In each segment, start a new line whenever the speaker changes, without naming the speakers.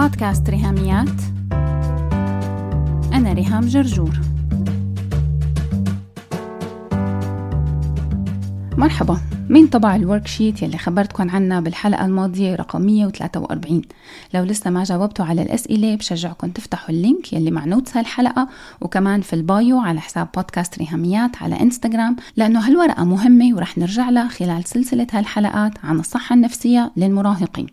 بودكاست ريهاميات. أنا ريهام جرجور. مرحبا. مين طبع ال worksheet يلي خبرتكم عنها بالحلقة الماضية رقم 143 لو لسه ما جاوبتوا على الأسئلة بشجعكم تفتحوا ال link يلي مع notes هالحلقة وكمان في ال bio على حساب بودكاست ريهاميات على إنستغرام لأنه هالورقة مهمة ورح نرجع لها خلال سلسلة هالحلقات عن الصحة النفسية للمراهقين.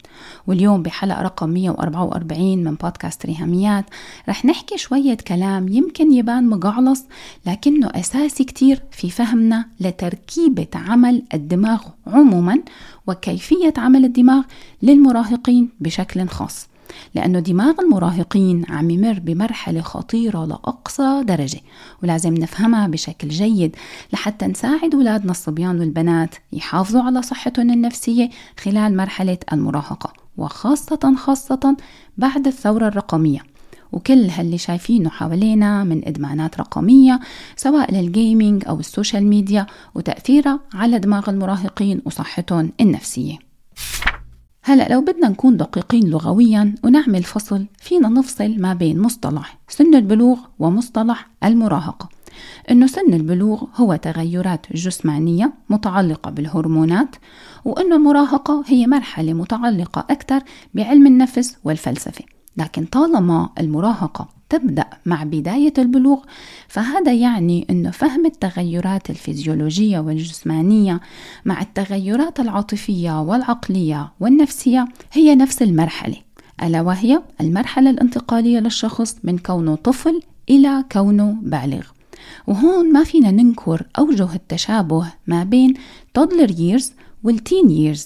واليوم بحلقة رقم 144 من بودكاست ريهاميات رح نحكي شوية كلام يمكن يبان مقعلص لكنه أساسي كتير في فهمنا لتركيبة عمل الدماغ الدماغ عموما وكيفية عمل الدماغ للمراهقين بشكل خاص لأنه دماغ المراهقين عم يمر بمرحلة خطيرة لأقصى درجة ولازم نفهمها بشكل جيد لحتى نساعد أولادنا الصبيان والبنات يحافظوا على صحتهم النفسية خلال مرحلة المراهقة وخاصة خاصة بعد الثورة الرقمية. وكل هاللي شايفينه حوالينا من إدمانات رقمية سواء لل gaming أو ال social media وتأثيرها على دماغ المراهقين وصحتهم النفسية. هلا لو بدنا نكون دقيقين لغويا ونعمل فصل فينا نفصل ما بين مصطلح سن البلوغ ومصطلح المراهقة. إنه سن البلوغ هو تغيرات جسمانية متعلقة بالهرمونات وإنه المراهقة هي مرحلة متعلقة أكثر بعلم النفس والفلسفة. لكن طالما المراهقة تبدأ مع بداية البلوغ فهذا يعني أن فهم التغيرات الفيزيولوجية والجسمانية مع التغيرات العاطفية والعقلية والنفسية هي نفس المرحلة ألا وهي المرحلة الانتقالية للشخص من كونه طفل إلى كونه بالغ. وهون ما فينا ننكر أوجه التشابه ما بين toddler years والتين years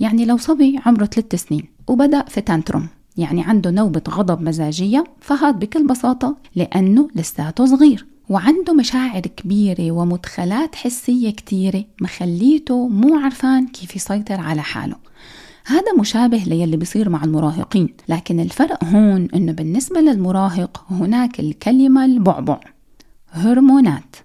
يعني لو صبي عمره ثلاث سنين وبدأ في تانتروم يعني عنده نوبة غضب مزاجية فهاد بكل بساطة لأنه لساته صغير. وعنده مشاعر كبيرة ومدخلات حسية كتيرة مخليته مو عرفان كيف يسيطر على حاله. هذا مشابه ليلي بيصير مع المراهقين لكن الفرق هون إنه بالنسبة للمراهق هناك الكلمة البعبع هرمونات.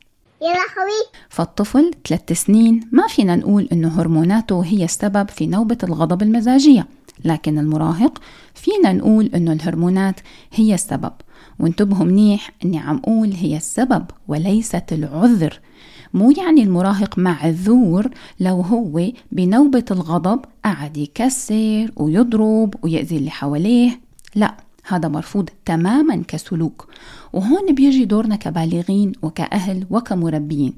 يا لهوي
فالطفل ثلاث سنين ما فينا نقول إنه هرموناته هي السبب في نوبة الغضب المزاجية. لكن المراهق فينا نقول إنه الهرمونات هي السبب وانتبهوا منيح إني عم أقول هي السبب وليست العذر. مو يعني المراهق معذور لو هو بنوبة الغضب قعد يكسر ويضرب ويأذي اللي حواليه لا. هذا مرفوض تماما كسلوك. وهون بيجي دورنا كبالغين وكأهل وكمربيين.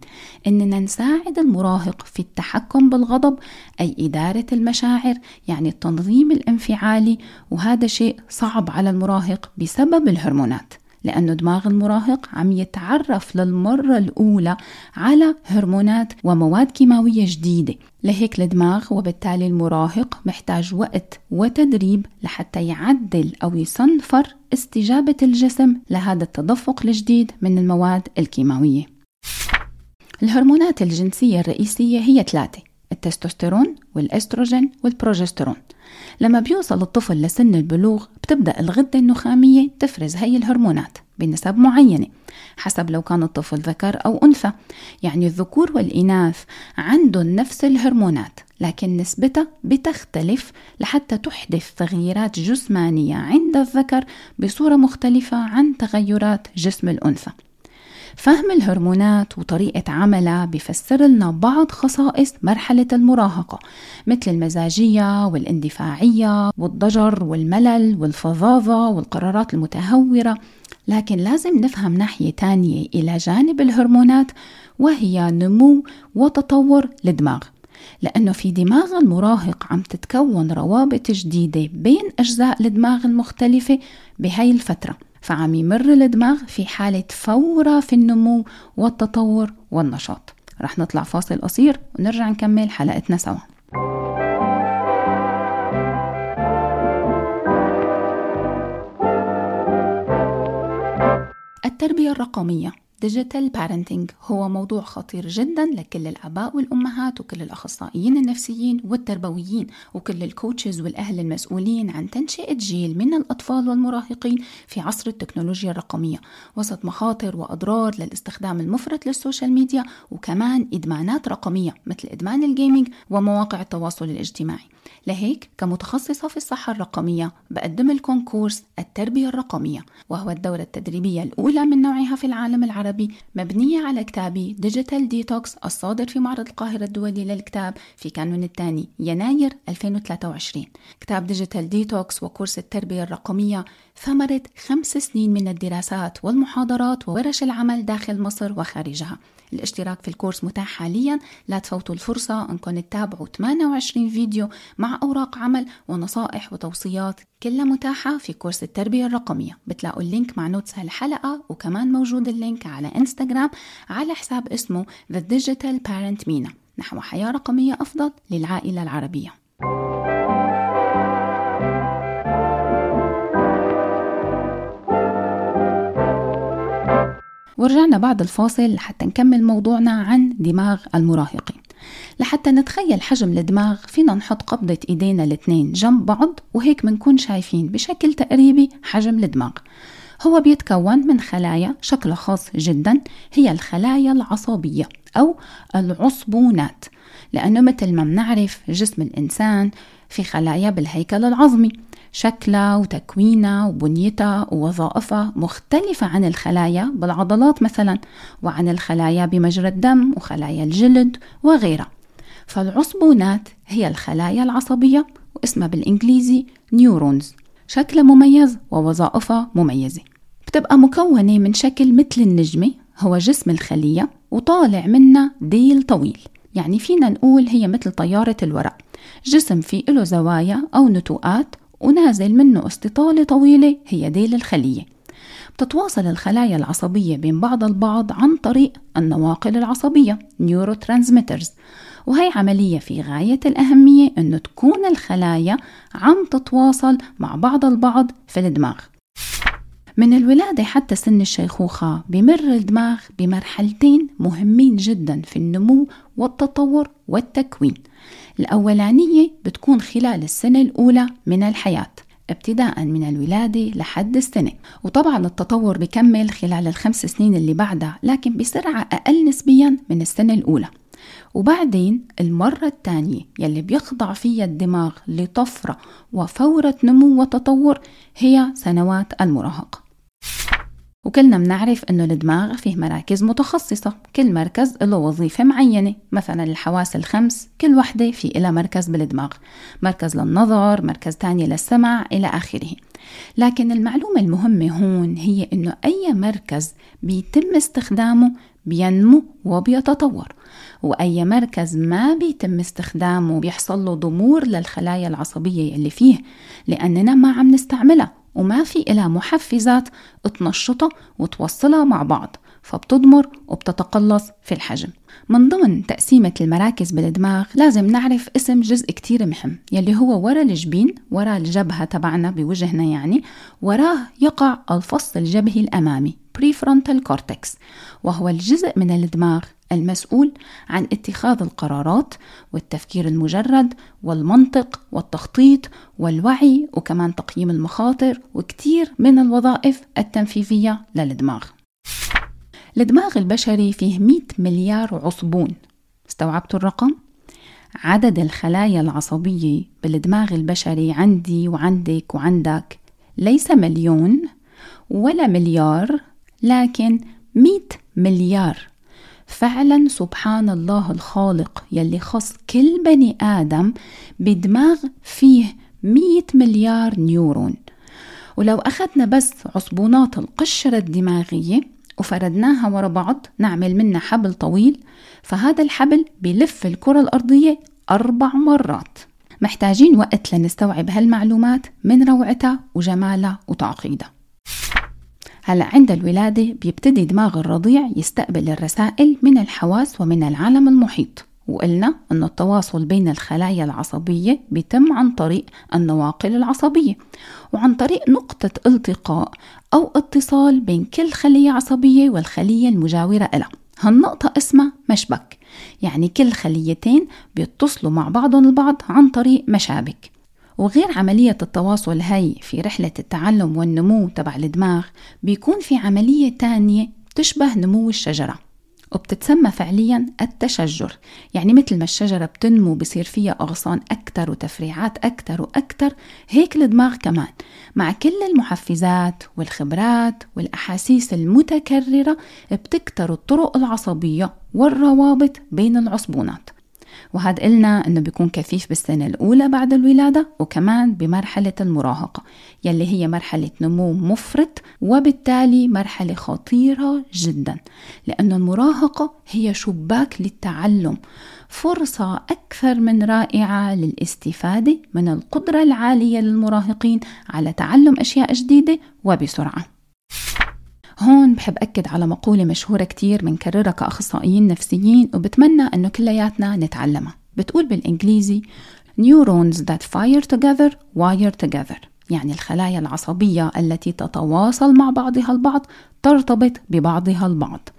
إننا نساعد المراهق في التحكم بالغضب أي إدارة المشاعر يعني التنظيم الانفعالي وهذا شيء صعب على المراهق بسبب الهرمونات. لأنه دماغ المراهق عم يتعرف للمرة الأولى على هرمونات ومواد كيماوية جديدة. لهيك الدماغ وبالتالي المراهق محتاج وقت وتدريب لحتى يعدل أو يصنفر استجابة الجسم لهذا التدفق الجديد من المواد الكيماوية. الهرمونات الجنسية الرئيسية هي ثلاثة التستوستيرون والإستروجين والبروجسترون لما بيوصل الطفل لسن البلوغ بتبدأ الغدة النخامية تفرز هي الهرمونات بنسب معينة حسب لو كان الطفل ذكر أو أنثى. يعني الذكور والإناث عندهم نفس الهرمونات لكن نسبتها بتختلف لحتى تحدث تغييرات جسمانية عند الذكر بصورة مختلفة عن تغيرات جسم الأنثى. فهم الهرمونات وطريقة عملها بفسر لنا بعض خصائص مرحلة المراهقة مثل المزاجية والاندفاعية والضجر والملل والفظاظة والقرارات المتهورة. لكن لازم نفهم ناحية تانية إلى جانب الهرمونات وهي نمو وتطور الدماغ لأنه في دماغ المراهق عم تتكون روابط جديدة بين أجزاء الدماغ المختلفة بهاي الفترة. فعم يمر الدماغ في حالة فورة في النمو والتطور والنشاط. رح نطلع فاصل قصير ونرجع نكمل حلقتنا سوا. التربية الرقمية. Digital parenting هو موضوع خطير جدا لكل الآباء والأمهات وكل الأخصائيين النفسيين والتربويين وكل ال coaches والأهل المسؤولين عن تنشئة جيل من الأطفال والمراهقين في عصر التكنولوجيا الرقمية. وسط مخاطر وأضرار للاستخدام المفرط لل social media وكمان إدمانات رقمية مثل إدمان ال gaming ومواقع التواصل الاجتماعي. لهيك كمتخصصة في الصحة الرقمية بقدم لكم كورس التربية الرقمية وهو الدورة التدريبية الأولى من نوعها في العالم العربي. مبنية على كتابي Digital Detox الصادر في معرض القاهرة الدولي للكتاب في كانون الثاني يناير 2023 كتاب Digital Detox وكورس التربية الرقمية ثمرة خمس سنين من الدراسات والمحاضرات وورش العمل داخل مصر وخارجها. الاشتراك في الكورس متاح حاليا. لا تفوتوا الفرصة. أنكم تتابعوا 28 فيديو مع أوراق عمل ونصائح وتوصيات كلها متاحة في كورس التربية الرقمية. بتلاقوا ال link مع notes هالحلقة وكمان موجود ال link على انستغرام على حساب اسمه The Digital Parent Mina نحو حياة رقمية أفضل للعائلة العربية. ورجعنا بعد الفاصل لحتى نكمل موضوعنا عن دماغ المراهقين. لحتى نتخيل حجم الدماغ فينا نحط قبضة إيدينا الاثنين جنب بعض وهيك بنكون شايفين بشكل تقريبي حجم الدماغ. هو بيتكون من خلايا شكلها خاص جدا هي الخلايا العصبية أو العصبونات. لأنه مثل ما بنعرف جسم الإنسان في خلايا بالهيكل العظمي. شكلها وتكوينها وبنيتها ووظائفها مختلفة عن الخلايا بالعضلات مثلا وعن الخلايا بمجرى الدم وخلايا الجلد وغيرها. فالعصبونات هي الخلايا العصبية واسمها بالإنجليزي نيورونز شكلها مميز ووظائفها مميزة. بتبقى مكونة من شكل مثل النجمة هو جسم الخلية وطالع منها ديل طويل. يعني فينا نقول هي مثل طيارة الورق. جسم فيه له زوايا أو نتوءات ونازل منه استطالة طويلة هي ديل الخلية. بتتواصل الخلايا العصبية بين بعض البعض عن طريق النواقل العصبية neurotransmitters وهي عملية في غاية الأهمية أنه تكون الخلايا عم تتواصل مع بعض البعض في الدماغ. من الولادة حتى سن الشيخوخة بمر الدماغ بمرحلتين مهمين جدا في النمو والتطور والتكوين. الأولانية بتكون خلال السنة الأولى من الحياة ابتداء من الولادة لحد السنة. وطبعا التطور بكمل خلال الخمس سنين اللي بعدها لكن بسرعة أقل نسبيا من السنة الأولى. وبعدين المرة الثانية يلي بيخضع فيها الدماغ لطفرة وفورة نمو وتطور هي سنوات المراهقة وكلنا بنعرف إنه الدماغ فيه مراكز متخصصة. كل مركز له وظيفة معينة. مثلا الحواس الخمس كل وحدة في إلها مركز بالدماغ. مركز للنظر مركز تاني للسمع إلى آخره. لكن المعلومة المهمة هون هي إنه أي مركز بيتم استخدامه بينمو وبيتطور. وأي مركز ما بيتم استخدامه بيحصل له ضمور للخلايا العصبية اللي فيه لأننا ما عم نستعملها وما في إلها محفزات تنشطها وتوصلها مع بعض فبتضمر وبتتقلص في الحجم. من ضمن تقسيمة المراكز بالدماغ لازم نعرف اسم جزء كتير مهم يلي هو ورا الجبين ورا الجبهة تبعنا بوجهنا يعني وراه يقع الفص الجبهي الأمامي prefrontal cortex وهو الجزء من الدماغ المسؤول عن اتخاذ القرارات والتفكير المجرد والمنطق والتخطيط والوعي وكمان تقييم المخاطر وكتير من الوظائف التنفيذية للدماغ. الدماغ البشري فيه 100 مليار عصبون. استوعبتوا الرقم؟ عدد الخلايا العصبية بالدماغ البشري عندي وعندك وعندك ليس مليون ولا مليار لكن 100 مليار. فعلا سبحان الله الخالق يلي خص كل بني آدم بدماغ فيه 100 مليار نيورون. ولو أخذنا بس عصبونات القشرة الدماغية وفردناها ورا بعض نعمل منها حبل طويل فهذا الحبل بلف الكرة الأرضية أربع مرات. محتاجين وقت لنستوعب هالمعلومات من روعتها وجمالها وتعقيدها. هلا عند الولادة بيبتدي دماغ الرضيع يستقبل الرسائل من الحواس ومن العالم المحيط. وقلنا أن التواصل بين الخلايا العصبية بيتم عن طريق النواقل العصبية. وعن طريق نقطة التقاء أو اتصال بين كل خلية عصبية والخلية المجاورة لها هالنقطة اسمها مشبك. يعني كل خليتين بيتصلوا مع بعضهم البعض عن طريق مشابك. وغير عملية التواصل هاي في رحلة التعلم والنمو تبع الدماغ بيكون في عملية تانية تشبه نمو الشجرة وبتتسمى فعليا التشجر. يعني مثل ما الشجرة بتنمو بصير فيها أغصان أكثر وتفريعات أكثر وأكثر هيك الدماغ كمان. مع كل المحفزات والخبرات والأحاسيس المتكررة بتكتر الطرق العصبية والروابط بين العصبونات. وهذا قلنا إنه بيكون كثيف بالسنة الأولى بعد الولادة وكمان بمرحلة المراهقة يلي هي مرحلة نمو مفرط وبالتالي مرحلة خطيرة جدا لأن المراهقة هي شباك للتعلم فرصة أكثر من رائعة للاستفادة من القدرة العالية للمراهقين على تعلم أشياء جديدة وبسرعة. هون بحب أكد على مقولة مشهورة كتير بنكررها كأخصائيين نفسيين وبتمنى أنه كلياتنا نتعلمها. بتقول بالإنجليزي neurons that fire together wire together. يعني الخلايا العصبية التي تتواصل مع بعضها البعض ترتبط ببعضها البعض.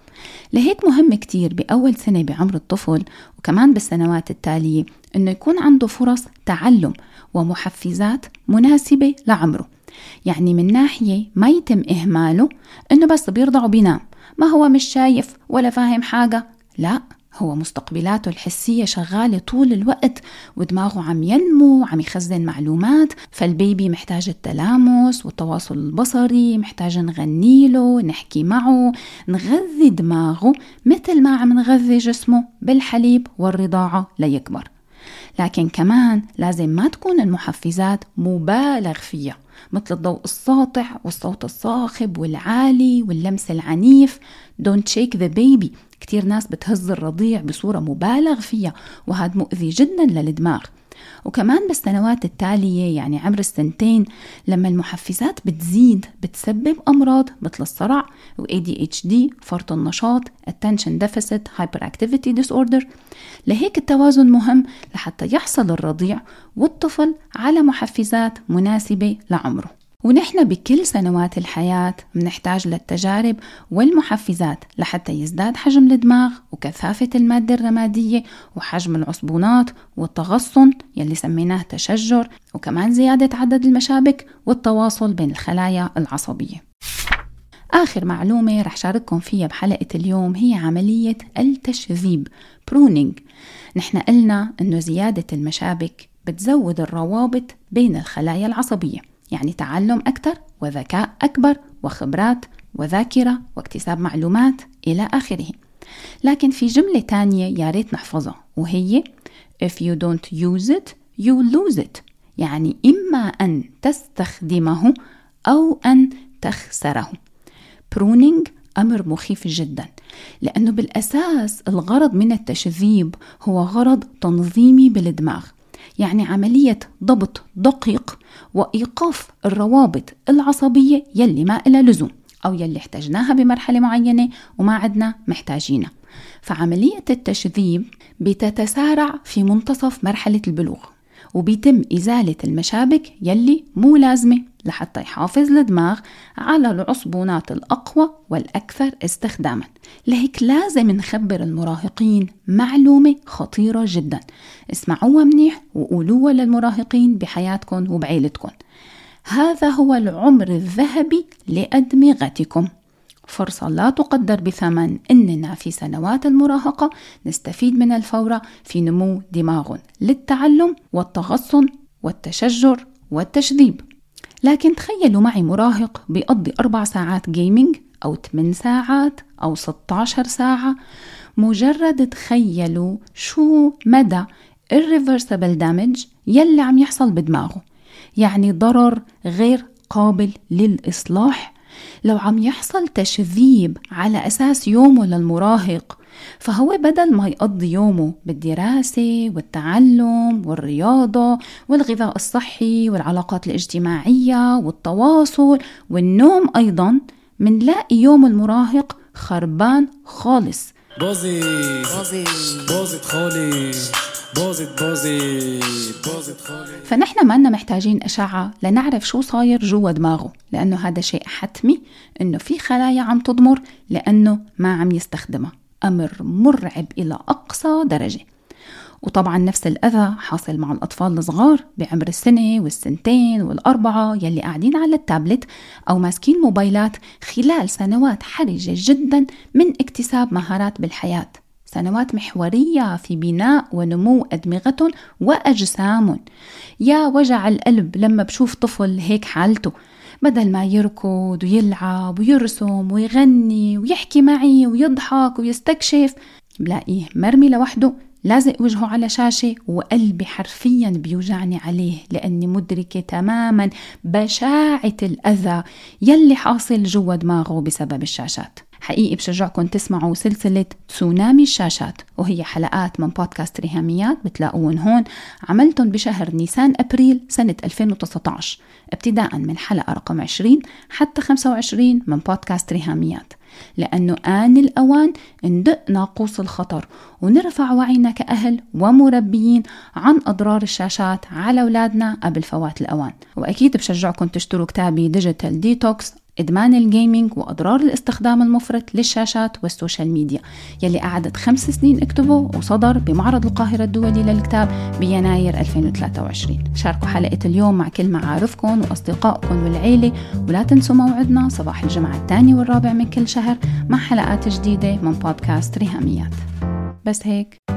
لهيك مهم كتير بأول سنة بعمر الطفل وكمان بالسنوات التالية أنه يكون عنده فرص تعلم ومحفزات مناسبة لعمره. يعني من ناحية ما يتم إهماله إنه بس بيرضع وبينام ما هو مش شايف ولا فاهم حاجة. لا هو مستقبلاته الحسية شغالة طول الوقت ودماغه عم ينمو وعم يخزن معلومات. فالبيبي محتاج التلامس والتواصل البصري محتاج نغني له نحكي معه نغذي دماغه مثل ما عم نغذي جسمه بالحليب والرضاعة ليكبر. لكن كمان لازم ما تكون المحفزات مبالغ فيها. مثل الضوء الساطع والصوت الصاخب والعالي واللمس العنيف. Don't shake the baby. كتير ناس بتهز الرضيع بصورة مبالغ فيها وهذا مؤذي جدا للدماغ. وكمان بالسنوات التالية يعني عمر السنتين لما المحفزات بتزيد بتسبب أمراض مثل الصرع و ADHD فرط النشاط Attention Deficit Hyperactivity Disorder. لهيك التوازن مهم لحتى يحصل الرضيع والطفل على محفزات مناسبة لعمره. ونحن بكل سنوات الحياة بنحتاج للتجارب والمحفزات لحتى يزداد حجم الدماغ وكثافة المادة الرمادية وحجم العصبونات والتغصن يلي سميناه تشجر وكمان زيادة عدد المشابك والتواصل بين الخلايا العصبية. آخر معلومة رح شارككم فيها بحلقة اليوم هي عملية التشذيب برونينج نحن قلنا أنه زيادة المشابك بتزود الروابط بين الخلايا العصبية. يعني تعلم أكثر وذكاء أكبر وخبرات وذاكرة واكتساب معلومات إلى آخره. لكن في جملة تانية يا ريت نحفظها وهي if you don't use it you lose it. يعني إما أن تستخدمه أو أن تخسره. برونينج أمر مخيف جدا لأنه بالأساس الغرض من التشذيب هو غرض تنظيمي بالدماغ. يعني عملية ضبط دقيق وإيقاف الروابط العصبية يلي ما إلها لزوم أو يلي احتجناها بمرحلة معينة وما عدنا محتاجينها. فعملية التشذيب بتتسارع في منتصف مرحلة البلوغ. وبيتم إزالة المشابك يلي مو لازمة لحتى يحافظ الدماغ على العصبونات الأقوى والأكثر استخداما. لهيك لازم نخبر المراهقين معلومة خطيرة جدا. اسمعوها منيح وقولوها للمراهقين بحياتكم وبعيلتكم. هذا هو العمر الذهبي لأدمغتكم. فرصة لا تقدر بثمن. إننا في سنوات المراهقة نستفيد من الفورة في نمو دماغ للتعلم والتغصن والتشجر والتشذيب. لكن تخيلوا معي مراهق بيقضي أربع ساعات جيمنج أو 8 ساعات أو 16 ساعة. مجرد تخيلوا شو مدى irreversible damage يلي عم يحصل بدماغه. يعني ضرر غير قابل للإصلاح لو عم يحصل تشذيب على أساس يومه للمراهق فهو بدل ما يقضي يومه بالدراسة والتعلم والرياضة والغذاء الصحي والعلاقات الاجتماعية والتواصل والنوم أيضا منلاقي يوم المراهق خربان خالص.
باظت باظت باظت خالي باظت باظت باظت خالي
فنحن ما محتاجين أشعة لنعرف شو صاير جوا دماغه لأنه هذا شيء حتمي إنه في خلايا عم تضمر لأنه ما عم يستخدمها. أمر مرعب إلى أقصى درجة. وطبعا نفس الأذى حاصل مع الأطفال الصغار بعمر السنة والسنتين والأربعة يلي قاعدين على التابلت أو ماسكين موبايلات خلال سنوات حرجة جدا من اكتساب مهارات بالحياة. سنوات محورية في بناء ونمو أدمغتهم وأجسامهم يا وجع القلب لما بشوف طفل هيك حالته. بدل ما يركض ويلعب ويرسم ويغني ويحكي معي ويضحك ويستكشف بلاقيه مرمي لوحده لازق وجهه على شاشة وقلبي حرفيا بيوجعني عليه لأني مدركة تماما بشاعة الأذى يلي حاصل جوا دماغه بسبب الشاشات. حقيقي بشجعكم تسمعوا سلسلة تسونامي الشاشات وهي حلقات من بودكاست ريهاميات بتلاقوهم هون عملتهم بشهر نيسان أبريل سنة 2019 ابتداء من حلقة رقم 20 حتى 25 من بودكاست ريهاميات. لأنه آن الأوان ندق ناقوس الخطر ونرفع وعينا كأهل ومربيين عن أضرار الشاشات على أولادنا قبل فوات الأوان. وأكيد بشجعكم تشتروا كتابي Digital Detox إدمان ال gaming وأضرار الاستخدام المفرط للشاشات وال social media يلي قعدت خمس سنين اكتبه وصدر بمعرض القاهرة الدولي للكتاب بيناير 2023 شاركوا حلقة اليوم مع كل معارفكم وأصدقائكم والعيلة ولا تنسوا موعدنا صباح الجمعة الثاني والرابع من كل شهر مع حلقات جديدة من بودكاست ريهاميات. بس هيك.